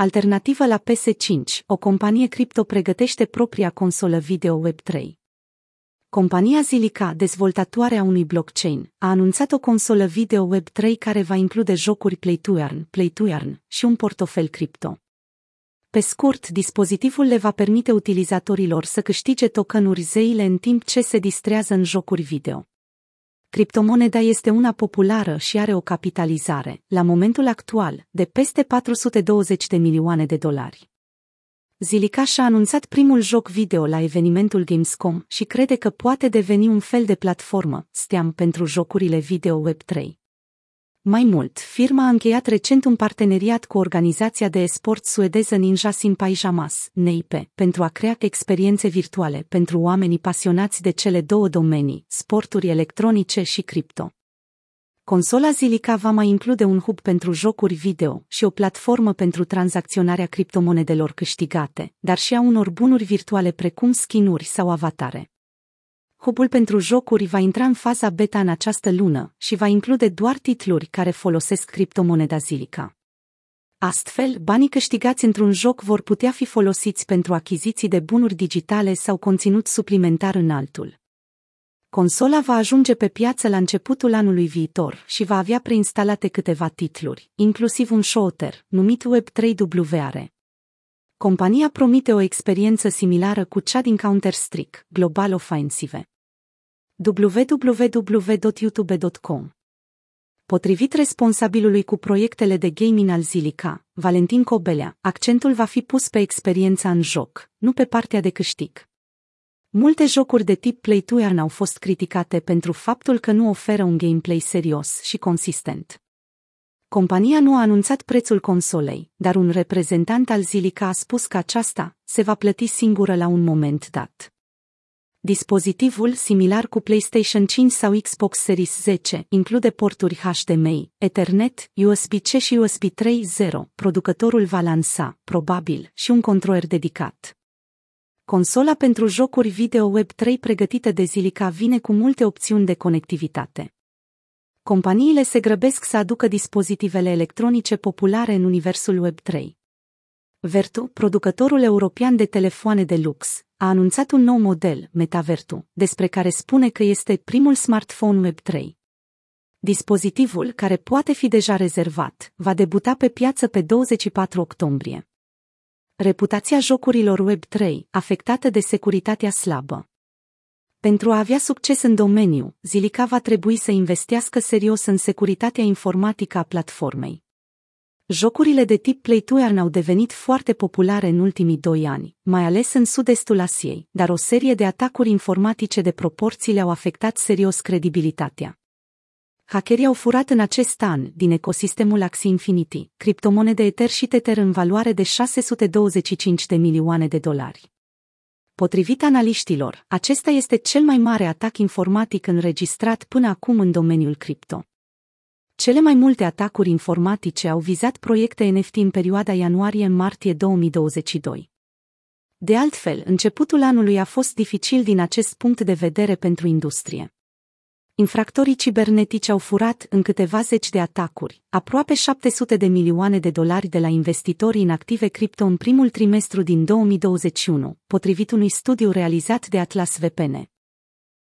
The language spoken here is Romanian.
Alternativă la PS5, o companie cripto pregătește propria consolă video Web3. Compania Zilica, dezvoltatoare a unui blockchain, a anunțat o consolă video Web3 care va include jocuri Play to Earn, Play to Earn și un portofel cripto. Pe scurt, dispozitivul le va permite utilizatorilor să câștige tokenuri zeile în timp ce se distrează în jocuri video. Criptomoneda este una populară și are o capitalizare, la momentul actual, de peste 420 de milioane de dolari. Zilicaș și-a anunțat primul joc video la evenimentul Gamescom și crede că poate deveni un fel de platformă, steam pentru jocurile video Web3. Mai mult, firma a încheiat recent un parteneriat cu organizația de esport suedeză Ninja Simpai Jamas, NEIP, pentru a crea experiențe virtuale pentru oamenii pasionați de cele două domenii, sporturi electronice și cripto. Consola Zilica va mai include un hub pentru jocuri video și o platformă pentru tranzacționarea criptomonedelor câștigate, dar și a unor bunuri virtuale precum skinuri sau avatare. Hubul pentru jocuri va intra în faza beta în această lună și va include doar titluri care folosesc criptomoneda Zilica. Astfel, banii câștigați într-un joc vor putea fi folosiți pentru achiziții de bunuri digitale sau conținut suplimentar în altul. Consola va ajunge pe piață la începutul anului viitor și va avea preinstalate câteva titluri, inclusiv un shooter, numit Web3WR. Compania promite o experiență similară cu cea din Counter-Strike, Global Offensive. www.youtube.com Potrivit responsabilului cu proiectele de gaming al Zilica, Valentin Cobelea, accentul va fi pus pe experiența în joc, nu pe partea de câștig. Multe jocuri de tip play to earn au fost criticate pentru faptul că nu oferă un gameplay serios și consistent. Compania nu a anunțat prețul consolei, dar un reprezentant al Zilica a spus că aceasta se va plăti singură la un moment dat. Dispozitivul, similar cu PlayStation 5 sau Xbox Series 10, include porturi HDMI, Ethernet, USB-C și USB 3.0. Producătorul va lansa, probabil, și un controller dedicat. Consola pentru jocuri video Web 3 pregătită de Zilica vine cu multe opțiuni de conectivitate. Companiile se grăbesc să aducă dispozitivele electronice populare în universul Web 3. Vertu, producătorul european de telefoane de lux, a anunțat un nou model, MetaVertu, despre care spune că este primul smartphone Web 3. Dispozitivul, care poate fi deja rezervat, va debuta pe piață pe 24 octombrie reputația jocurilor Web3, afectată de securitatea slabă. Pentru a avea succes în domeniu, Zilica va trebui să investească serios în securitatea informatică a platformei. Jocurile de tip Play to Earn au devenit foarte populare în ultimii doi ani, mai ales în sud-estul Asiei, dar o serie de atacuri informatice de proporții le-au afectat serios credibilitatea. Hackerii au furat în acest an, din ecosistemul Axie Infinity, criptomonede Ether și Tether în valoare de 625 de milioane de dolari. Potrivit analiștilor, acesta este cel mai mare atac informatic înregistrat până acum în domeniul cripto. Cele mai multe atacuri informatice au vizat proiecte NFT în perioada ianuarie-martie 2022. De altfel, începutul anului a fost dificil din acest punct de vedere pentru industrie. Infractorii cibernetici au furat în câteva zeci de atacuri, aproape 700 de milioane de dolari de la investitorii în active cripto în primul trimestru din 2021, potrivit unui studiu realizat de Atlas VPN.